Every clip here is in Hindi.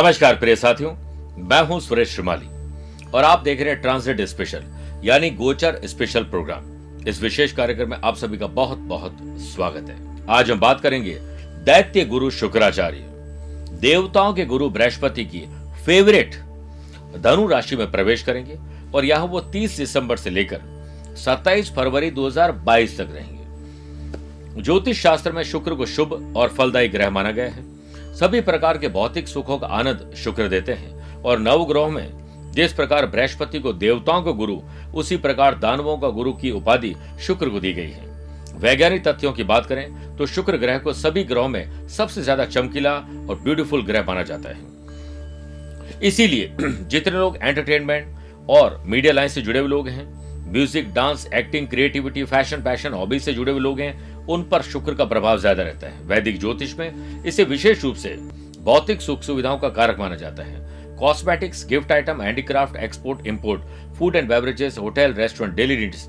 नमस्कार प्रिय साथियों, मैं हूँ सुरेश श्रीमाली और आप देख रहे हैं ट्रांसिट स्पेशल, यानी गोचर स्पेशल प्रोग्राम। इस विशेष कार्यक्रम में आप सभी का बहुत बहुत स्वागत है। आज हम बात करेंगे दैत्य गुरु शुक्राचार्य। देवताओं के गुरु बृहस्पति की फेवरेट धनु राशि में प्रवेश करेंगे और यहाँ वो 30 दिसंबर से लेकर 27 फरवरी 2022 तक रहेंगे। ज्योतिष शास्त्र में शुक्र को शुभ और फलदायी ग्रह माना गया है। सभी प्रकार के भौतिक सुखों का आनंद शुक्र देते हैं। और नव ग्रहों में जिस प्रकार बृहस्पति को देवताओं का गुरु, उसी प्रकार दानवों का गुरु की उपाधि शुक्र को दी गई है। वैज्ञानिक तथ्यों की बात करें तो शुक्र ग्रह को सभी ग्रहों में सबसे ज़्यादा चमकीला और ब्यूटीफुल ग्रह माना जाता है। इसीलिए जितने लोग एंटरटेनमेंट और मीडिया लाइन से जुड़े हुए लोग हैं music dance acting creativity fashion passion hobby से जुड़े हुए लोग हैं उन पर शुक्र का प्रभाव ज़्यादा रहता है। वैदिक ज्योतिष में इसे विशेष रूप से भौतिक सुख सुविधाओं का कारक माना जाता है। Cosmetics gift item handicraft export import food and beverages hotel restaurant daily needs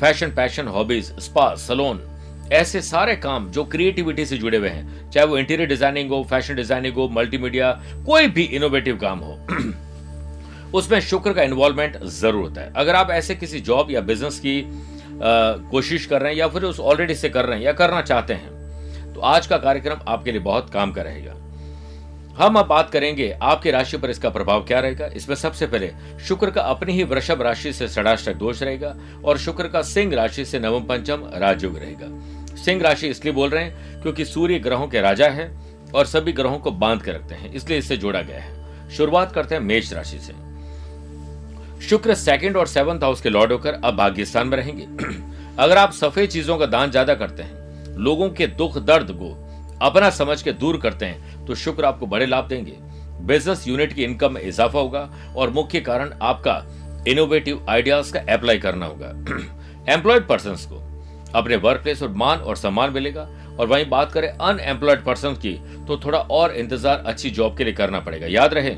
fashion passion hobbies spa salon ऐसे सारे काम जो क्रिएटिविटी से जुड़े हुए हैं, चाहे वो इंटीरियर डिज़ाइनिंग हो फ़ैशन डिज़ाइनिंग हो मल्टीमीडिया कोई भी इनोवेटिव काम हो, उसमें शुक्र का इन्वॉल्वमेंट ज़रूर होता है। अगर आप ऐसे किसी जॉब या बिज़नेस की कोशिश कर रहे हैं या फिर उस ऑलरेडी से कर रहे हैं या करना चाहते हैं तो आज का कार्यक्रम आपके लिए बहुत काम का रहेगा। हम अब बात करेंगे आपकी राशि पर इसका प्रभाव क्या रहेगा। इसमें सबसे पहले शुक्र का अपनी ही वृषभ राशि से षडाष्टक दोष रहेगा और शुक्र का सिंह राशि से नवम, पंचम राजयोग रहेगा। सिंह राशि इसलिए बोल रहे हैं क्योंकि सूर्य ग्रहों के राजा है और सभी ग्रहों को बाँध के रखते हैं, इसलिए इससे जोड़ा गया है। शुरुआत करते हैं मेष राशि से। शुक्र सेकंड और सेवंथ हाउस के लॉर्ड होकर अब भाग्यस्थान में रहेंगे। अगर आप सफ़ेद चीज़ों का दान ज़्यादा करते हैं, लोगों के दुख दर्द को अपना समझ के दूर करते हैं तो शुक्र आपको बड़े लाभ देंगे। बिज़नेस यूनिट की इनकम में इजाफा होगा और मुख्य कारण आपका इनोवेटिव आइडियाज़ का अप्लाई करना होगा। एम्प्लॉयड पर्सन को अपने वर्क प्लेस और मान और सम्मान मिलेगा और वहीं बात करें अनएम्प्लॉयड पर्सन की तो थोड़ा और इंतज़ार अच्छी जॉब के लिए करना पड़ेगा। याद रहे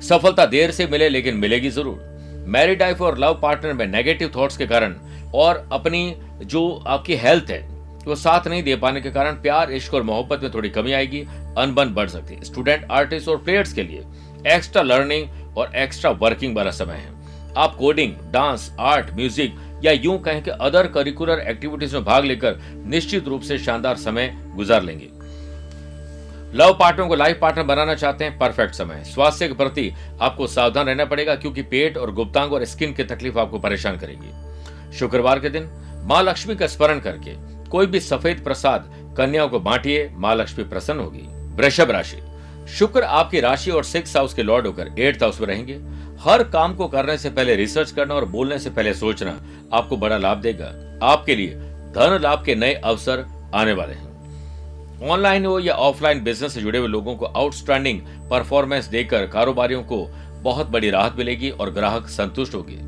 सफलता देर से मिले, लेकिन मिलेगी ज़रूर। मैरिड लाइफ और लव पार्टनर में नेगेटिव थॉट्स के कारण और अपनी जो आपकी हेल्थ है, वो साथ नहीं दे पाने के कारण प्यार, इश्क और मोहब्बत में थोड़ी कमी आएगी, अनबन बढ़ सकती है। स्टूडेंट आर्टिस्ट और प्लेयर्स के लिए एक्स्ट्रा लर्निंग और एक्स्ट्रा वर्किंग वाला समय है। आप कोडिंग डांस आर्ट म्यूज़िक या यूँ कहें कि अदर करिकुलर एक्टिविटीज़ में भाग लेकर निश्चित रूप से शानदार समय गुजार लेंगे। लव पार्टनर को लाइफ पार्टनर बनाना चाहते हैं, परफेक्ट समय। स्वास्थ्य के प्रति आपको सावधान रहना पड़ेगा क्योंकि पेट और गुप्तांग और स्किन की तकलीफ़ आपको परेशान करेगी। शुक्रवार के दिन माँ लक्ष्मी का स्मरण करके कोई भी सफ़ेद प्रसाद कन्याओं को बांटिए, माँ लक्ष्मी प्रसन्न होगी। वृषभ राशि। शुक्र आपकी राशि और सिक्स हाउस के लॉर्ड होकर एट्थ हाउस में रहेंगे। हर काम को करने से पहले रिसर्च करना और बोलने से पहले सोचना आपको बड़ा लाभ देगा। आपके लिए धन लाभ के नए अवसर आने वाले हैं। ऑनलाइन हो या ऑफलाइन बिज़नेस से जुड़े हुए लोगों को आउटस्टैंडिंग परफॉर्मेंस देकर कारोबारियों को बहुत बड़ी राहत मिलेगी और ग्राहक संतुष्ट होगी।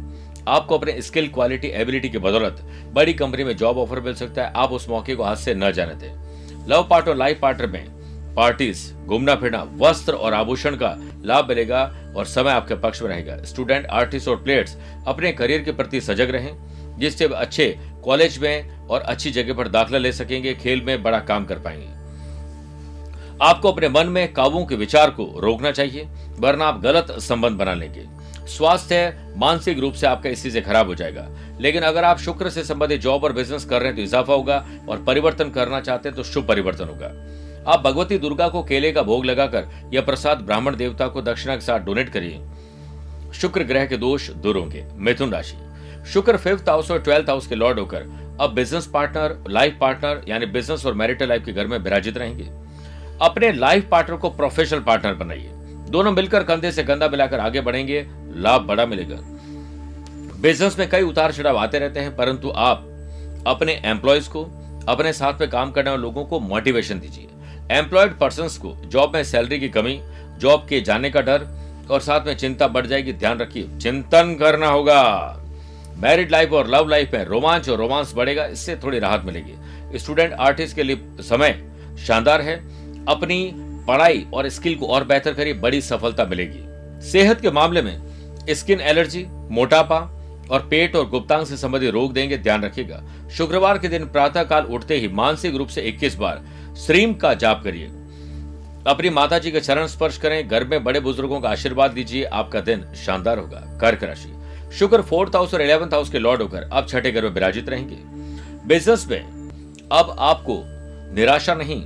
आपको अपने स्किल, क्वालिटी, एबिलिटी की बदौलत बड़ी कंपनी में जॉब ऑफ़र मिल सकता है। आप उस मौके को हाथ से न जाने दें। लव पार्ट और लाइफ पार्टनर में पार्टीज़, घूमना फिरना, वस्त्र और आभूषण का लाभ मिलेगा और समय आपके पक्ष में रहेगा। स्टूडेंट, आर्टिस्ट और प्लेयर्स अपने करियर के प्रति सजग रहें, जिससे अच्छे कॉलेज में और अच्छी जगह पर दाखिला ले सकेंगे, खेल में बड़ा काम कर पाएँगे। आपको अपने मन में काबू के विचार को रोकना चाहिए, वरना आप गलत संबंध बना लेंगे। स्वास्थ्य मानसिक रूप से आपका इसी से खराब हो जाएगा। लेकिन अगर आप शुक्र से संबंधित जॉब और बिज़नेस कर रहे हैं तो इजाफा होगा और परिवर्तन करना चाहते हैं तो शुभ परिवर्तन होगा। आप भगवती दुर्गा को केले का भोग लगाकर यह प्रसाद ब्राह्मण देवता को दक्षिणा के साथ डोनेट करिए। शुक्र ग्रह के दोष दूर होंगे, मिथुन राशि। शुक्र फिफ्थ हाउस और ट्वेल्थ हाउस के लॉर्ड होकर अब बिज़नेस पार्टनर लाइफ पार्टनर यानी बिज़नेस और मैरिटल लाइफ के घर में विराजित रहेंगे। अपने लाइफ पार्टनर को प्रोफेशनल पार्टनर बनाइए। दोनों मिलकर कंधे से कंधा मिलाकर आगे बढ़ेंगे, लाभ बड़ा मिलेगा। बिज़नेस में कई उतार चढ़ाव आते रहते हैं, परंतु आप अपने एम्प्लॉयज़ को, अपने साथ में काम करने वाले लोगों को मोटिवेशन दीजिए। एम्प्लॉयड पर्सन को जॉब में सैलरी की कमी जॉब के जाने का डर और साथ में चिंता बढ़ जाएगी। ध्यान रखिए, चिंतन करना होगा। मैरिड लाइफ और लव लाइफ में रोमांच और रोमांस बढ़ेगा, इससे थोड़ी राहत मिलेगी। स्टूडेंट आर्टिस्ट के लिए समय शानदार है। अपनी पढ़ाई और स्किल को और बेहतर करिए, बड़ी सफलता मिलेगी। सेहत के मामले में स्किन एलर्जी, मोटापा और पेट और गुप्तांग से संबंधित रोग देंगे, ध्यान रखिएगा। शुक्रवार के दिन प्रातः काल उठते ही मानसिक रूप से 21 बार श्रीम का जाप करिए। अपनी माता जी के चरण स्पर्श करें, घर में बड़े बुज़ुर्गों का आशीर्वाद लीजिए आपका दिन शानदार होगा। कर्क राशि। शुक्र फोर्थ हाउस और इलेवंथ हाउस के लॉर्ड होकर अब छठे घर में विराजित रहेंगे। बिज़नेस में अब आपको निराशा नहीं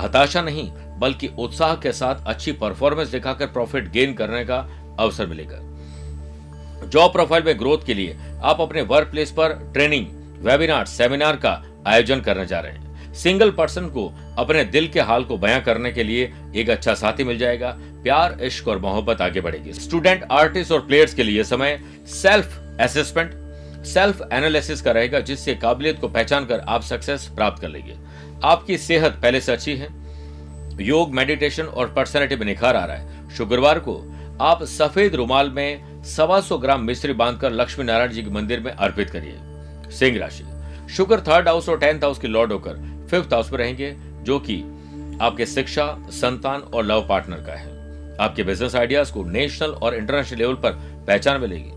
हताशा नहीं, बल्कि उत्साह के साथ अच्छी परफॉर्मेंस दिखाकर प्रॉफिट गेन करने का अवसर मिलेगा। जॉब प्रोफ़ाइल में ग्रोथ के लिए आप अपने वर्क प्लेस पर ट्रेनिंग वेबिनार सेमिनार का आयोजन करने जा रहे हैं। सिंगल पर्सन को अपने दिल के हाल को बयां करने के लिए एक अच्छा साथी मिल जाएगा। प्यार, इश्क और मोहब्बत आगे बढ़ेगी। स्टूडेंट आर्टिस्ट और प्लेयर्स के लिए समय सेल्फ असेसमेंट सेल्फ एनालिसिस का रहेगा, जिससे काबिलियत को पहचान कर आप सक्सेस प्राप्त कर लेंगे। आपकी सेहत पहले से अच्छी है। योग मेडिटेशन और पर्सनैलिटी में निखार आ रहा है। शुक्रवार को आप सफ़ेद रुमाल में सवा सौ ग्राम मिश्री बांधकर लक्ष्मी नारायण जी के मंदिर में अर्पित करिए। सिंह राशि। शुक्र थर्ड हाउस और टेंथ हाउस के लॉर्ड होकर फिफ्थ हाउस में रहेंगे, जो कि आपके शिक्षा, संतान और लव पार्टनर का है। आपके बिज़नेस आइडियाज़ को नेशनल और इंटरनेशनल लेवल पर पहचान मिलेगी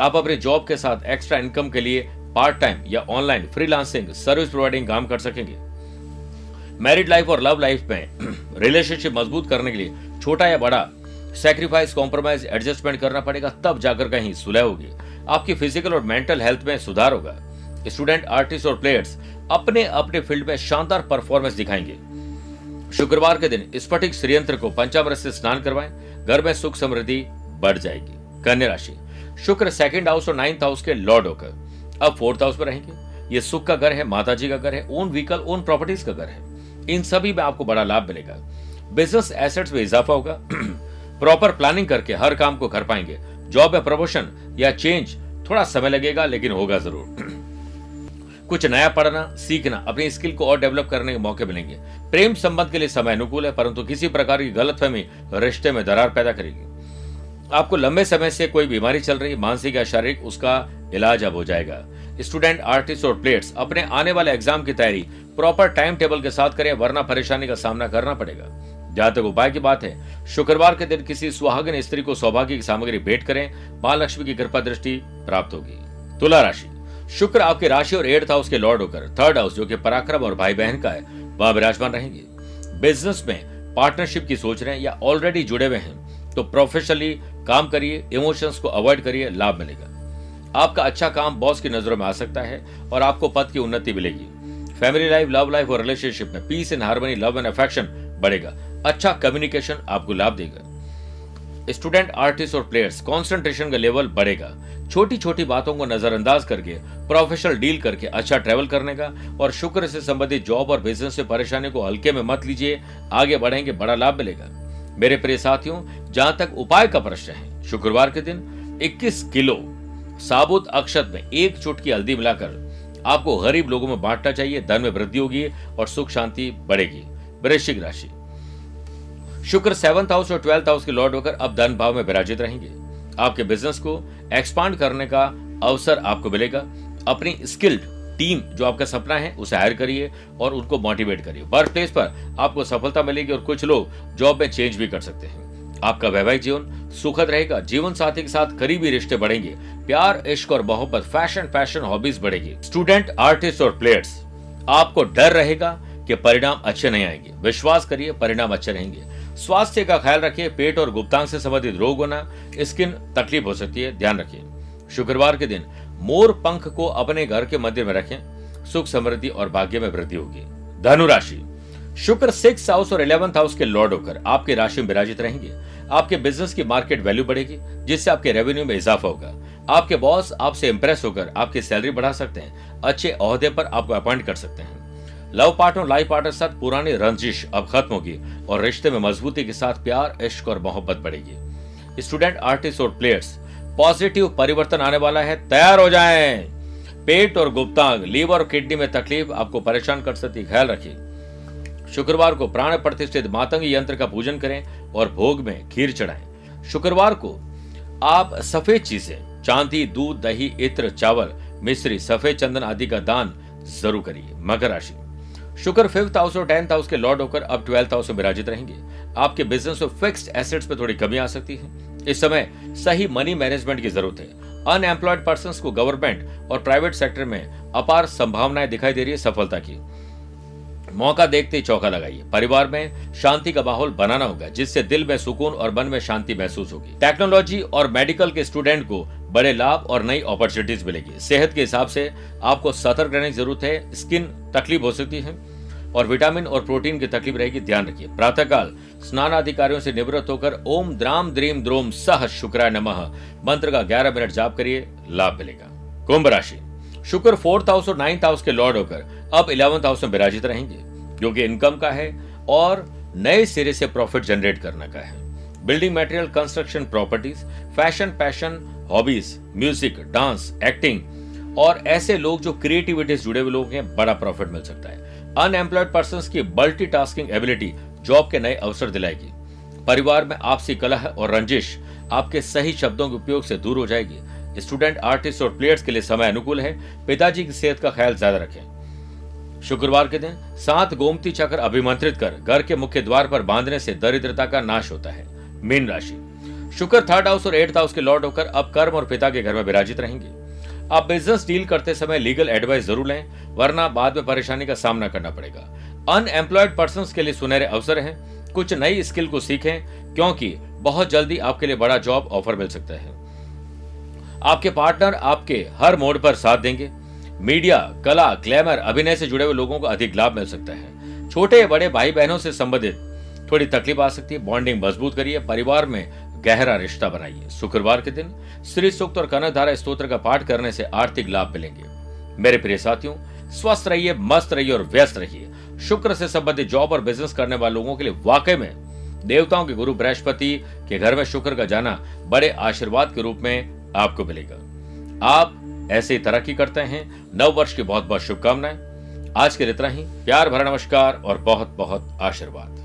आप अपने जॉब के साथ एक्स्ट्रा इनकम के लिए पार्ट टाइम या ऑनलाइन फ्रीलांसिंग सर्विस प्रोवाइडिंग काम कर सकेंगे। मैरिड लाइफ और लव लाइफ में रिलेशनशिप मज़बूत करने के लिए छोटा या बड़ा सेक्रीफाइस कॉम्प्रोमाइज एडजस्टमेंट करना पड़ेगा, तब जाकर कहीं सुलह होगी। आपकी फ़िज़िकल और मेंटल हेल्थ में सुधार होगा। स्टूडेंट आर्टिस्ट और प्लेयर्स अपने अपने फ़ील्ड में शानदार परफॉर्मेंस दिखाएँगे। शुक्रवार के दिन स्फटिक श्रीयंत्र को पंचामृत से स्नान करवाएँ, घर में सुख समृद्धि बढ़ जाएगी। कन्या राशि, शुक्र सेकंड हाउस और नाइन्थ हाउस के लॉर्ड होकर। अब फोर्थ हाउस में रहेंगे। ये सुख का घर है माता जी का घर है ओन व्हीकल ओन प्रॉपर्टीज़ का घर है। इन सभी में आपको बड़ा लाभ मिलेगा। बिज़नेस एसेट्स में इजाफा होगा। प्रॉपर प्लानिंग करके हर काम को कर पाएँगे। जॉब या प्रमोशन या चेंज थोड़ा समय लगेगा, लेकिन होगा ज़रूर। कुछ नया पढ़ना, सीखना, अपनी स्किल को और डेवलप करने के मौके मिलेंगे। प्रेम संबंध के लिए समय अनुकूल है, परंतु किसी प्रकार की गलतफहमी रिश्ते में दरार पैदा करेगी। आपको लंबे समय से कोई बीमारी चल रही, मानसिक या शारीरिक, उसका इलाज अब हो जाएगा। स्टूडेंट आर्टिस्ट और प्लेयर्स अपने आने वाले एग्ज़ाम की तैयारी प्रॉपर टाइम टेबल के साथ करें, वरना परेशानी का सामना करना पड़ेगा। जहाँ तक उपाय की बात है, शुक्रवार के दिन किसी सुहागन स्त्री को सौभाग्य की सामग्री भेंट करें, माँ लक्ष्मी की कृपा दृष्टि प्राप्त होगी। तुला राशि। शुक्र आपकी राशि और एट्थ हाउस के लॉर्ड होकर, थर्ड हाउस जो कि पराक्रम और भाई बहन का है, वह विराजमान रहेंगे। बिज़नेस में पार्टनरशिप की सोच रहे हैं या ऑलरेडी जुड़े हुए हैं तो प्रोफेशनली काम करिए इमोशंस को अवॉइड करिए, लाभ मिलेगा। आपका अच्छा काम बॉस की नज़रों में आ सकता है और आपको पद की उन्नति मिलेगी। फैमिली लाइफ लव लाइफ और रिलेशनशिप में peace and harmony love and affection बढ़ेगा। अच्छा कम्युनिकेशन आपको लाभ देगा। स्टूडेंट आर्टिस्ट और प्लेयर्स कंसंट्रेशन का लेवल बढ़ेगा। छोटी छोटी बातों को नजरअंदाज करके प्रोफेशनल डील करके अच्छा ट्रेवल करने का और शुक्र से संबंधित जॉब और बिज़नेस से परेशानी को हल्के में मत लीजिए, आगे बढ़ेंगे, बड़ा लाभ मिलेगा। मेरे प्रिय साथियों, जहाँ तक उपाय का प्रश्न है, शुक्रवार के दिन 21 किलो साबुत अक्षत में एक चुटकी हल्दी मिलाकर आपको गरीब लोगों में बांटना चाहिए, धन में वृद्धि होगी और सुख शांति बढ़ेगी। वृश्चिक राशि। शुक्र सेवंथ हाउस और ट्वेल्थ हाउस के लॉर्ड होकर अब धन भाव में विराजित रहेंगे। आपके बिज़नेस को एक्सपांड करने का अवसर आपको मिलेगा। अपनी स्किल्ड टीम जो आपका सपना है, उसे हायर करिए और उनको मोटिवेट करिए। वर्क प्लेस पर आपको सफलता मिलेगी और कुछ लोग जॉब में चेंज भी कर सकते हैं। आपका वैवाहिक जीवन सुखद रहेगा, जीवन साथी के साथ करीबी रिश्ते बढ़ेंगे, प्यार, इश्क और मोहब्बत, फ़ैशन फ़ैशन, हॉबीज बढ़ेगी। स्टूडेंट आर्टिस्ट और प्लेयर्स आपको डर रहेगा कि परिणाम अच्छे नहीं आएँगे। विश्वास करिए, परिणाम अच्छे रहेंगे। स्वास्थ्य का ख्याल रखिए, पेट और गुप्तांग से संबंधित रोग होना स्किन तकलीफ़ हो सकती है, ध्यान रखिए। शुक्रवार के दिन, मोर पंख को अपने घर के मध्य में रखें, सुख समृद्धि और भाग्य में वृद्धि होगी। धनुराशि शुक्र सिक्स हाउस और इलेवंथ हाउस के लॉर्ड होकर आपके राशि में विराजित रहेंगे। आपके बिज़नेस की मार्केट वैल्यू बढ़ेगी, जिससे आपके रेवेन्यू में इजाफा होगा। आपके बॉस आपसे इंप्रेस होकर आपकी सैलरी बढ़ा सकते हैं, अच्छे अहदे पर आपको अपॉइंट कर सकते हैं। लव पार्टनर लाइफ पार्टनर साथ पुरानी रंजिश अब खत्म होगी और रिश्ते में मजबूती के साथ प्यार, इश्क और मोहब्बत बढ़ेगी। स्टूडेंट आर्टिस्ट और प्लेयर्स पॉजिटिव परिवर्तन आने वाला है। तैयार हो जाएँ। पेट और गुप्तांग, लीवर और किडनी में तकलीफ़ आपको परेशान कर सकती ख्याल रखिए। शुक्रवार को प्राण प्रतिष्ठित मातंग यंत्र का पूजन करें और भोग में खीर चढ़ाएँ। शुक्रवार को आप सफ़ेद चीज़ें, चांदी, दूध, दही, इत्र, चावल, मिश्री, सफ़ेद चंदन आदि का दान ज़रूर करिए, मकर राशि। शुक्र फिफ्थ हाउस और टेंथ हाउस के लॉर्ड होकर अब ट्वेल्थ हाउस में विराजित रहेंगे। आपके बिज़नेस में फिक्स्ड एसेट्स पे थोड़ी कमी आ सकती है। इस समय सही मनी मैनेजमेंट की ज़रूरत है। अनएम्प्लॉयड पर्सन को गवर्नमेंट और प्राइवेट सेक्टर में अपार संभावनाएँ दिखाई दे रही है, सफलता की। मौका देखते ही चौका लगाइए। परिवार में शांति का माहौल बनाना होगा, जिससे दिल में सुकून और मन में शांति महसूस होगी। टेक्नोलॉजी और मेडिकल के स्टूडेंट को बड़े लाभ और नई अपॉर्चुनिटीज़ मिलेगी। सेहत के हिसाब से आपको सतर्क रहने की ज़रूरत है स्किन तकलीफ़ हो सकती है, और विटामिन और प्रोटीन की तकलीफ़ रहेगी, ध्यान रखिए। प्रातःकाल स्नान अधिकारियों से निवृत्त होकर ओम द्राम द्रीम द्रोम सह शुक्राय नमः मंत्र का 11 मिनट जाप करिए, लाभ मिलेगा। कुंभ राशि। शुक्र फोर्थ हाउस और नाइन्थ हाउस के लॉर्ड होकर अब इलेवंथ हाउस में विराजित रहेंगे, जो कि इनकम का है और नए सिरे से प्रॉफिट जनरेट करने का है। Building material, construction properties, fashion, passion, hobbies, music, dance, acting और ऐसे लोग जो क्रिएटिविटी से जुड़े हुए लोग हैं, बड़ा प्रॉफिट मिल सकता है। अनएम्प्लॉयड पर्सन की मल्टीटास्किंग एबिलिटी जॉब के नए अवसर दिलाएगी। परिवार में आपसी कलह और रंजिश आपके सही शब्दों के उपयोग से दूर हो जाएगी। स्टूडेंट, आर्टिस्ट और प्लेयर्स के लिए समय अनुकूल है। पिताजी की सेहत का ख्याल ज़्यादा रखें। शुक्रवार के दिन सात गोमती चक्र अभिमंत्रित कर घर के मुख्य द्वार पर बांधने से दरिद्रता का नाश होता है। मीन राशि। शुक्र थर्ड हाउस और एट्थ हाउस के लॉर्ड होकर अब कर्म और पिता के घर में विराजित रहेंगे। आप बिज़नेस डील करते समय लीगल एडवाइस ज़रूर लें, वरना बाद में परेशानी का सामना करना पड़ेगा। अनएम्प्लॉयड पर्सन के लिए सुनहरे अवसर हैं। कुछ नई स्किल को सीखें, क्योंकि बहुत जल्दी आपके लिए बड़ा जॉब ऑफ़र मिल सकता है। आपके पार्टनर आपके हर मोड पर साथ देंगे। मीडिया कला ग्लैमर अभिनय से जुड़े हुए लोगों को अधिक लाभ मिल सकता है। छोटे बड़े भाई बहनों से संबंधित थोड़ी तकलीफ़ आ सकती है। बॉन्डिंग मज़बूत करिए। परिवार में गहरा रिश्ता बनाइए। शुक्रवार के दिन श्री सूक्त और कनकधारा स्त्रोत्र का पाठ करने से आर्थिक लाभ मिलेंगे। मेरे प्रिय साथियों, स्वस्थ रहिए, मस्त रहिए और व्यस्त रहिए। शुक्र से संबंधित जॉब और बिज़नेस करने वाले लोगों के लिए वाकई में देवताओं के गुरु बृहस्पति के घर में शुक्र का जाना बड़े आशीर्वाद के रूप में आपको मिलेगा। आप ऐसे तरक्की करते हैं। नव वर्ष की बहुत बहुत शुभकामनाएँ। आज के लिए इतना ही। प्यार भरा नमस्कार और बहुत बहुत आशीर्वाद।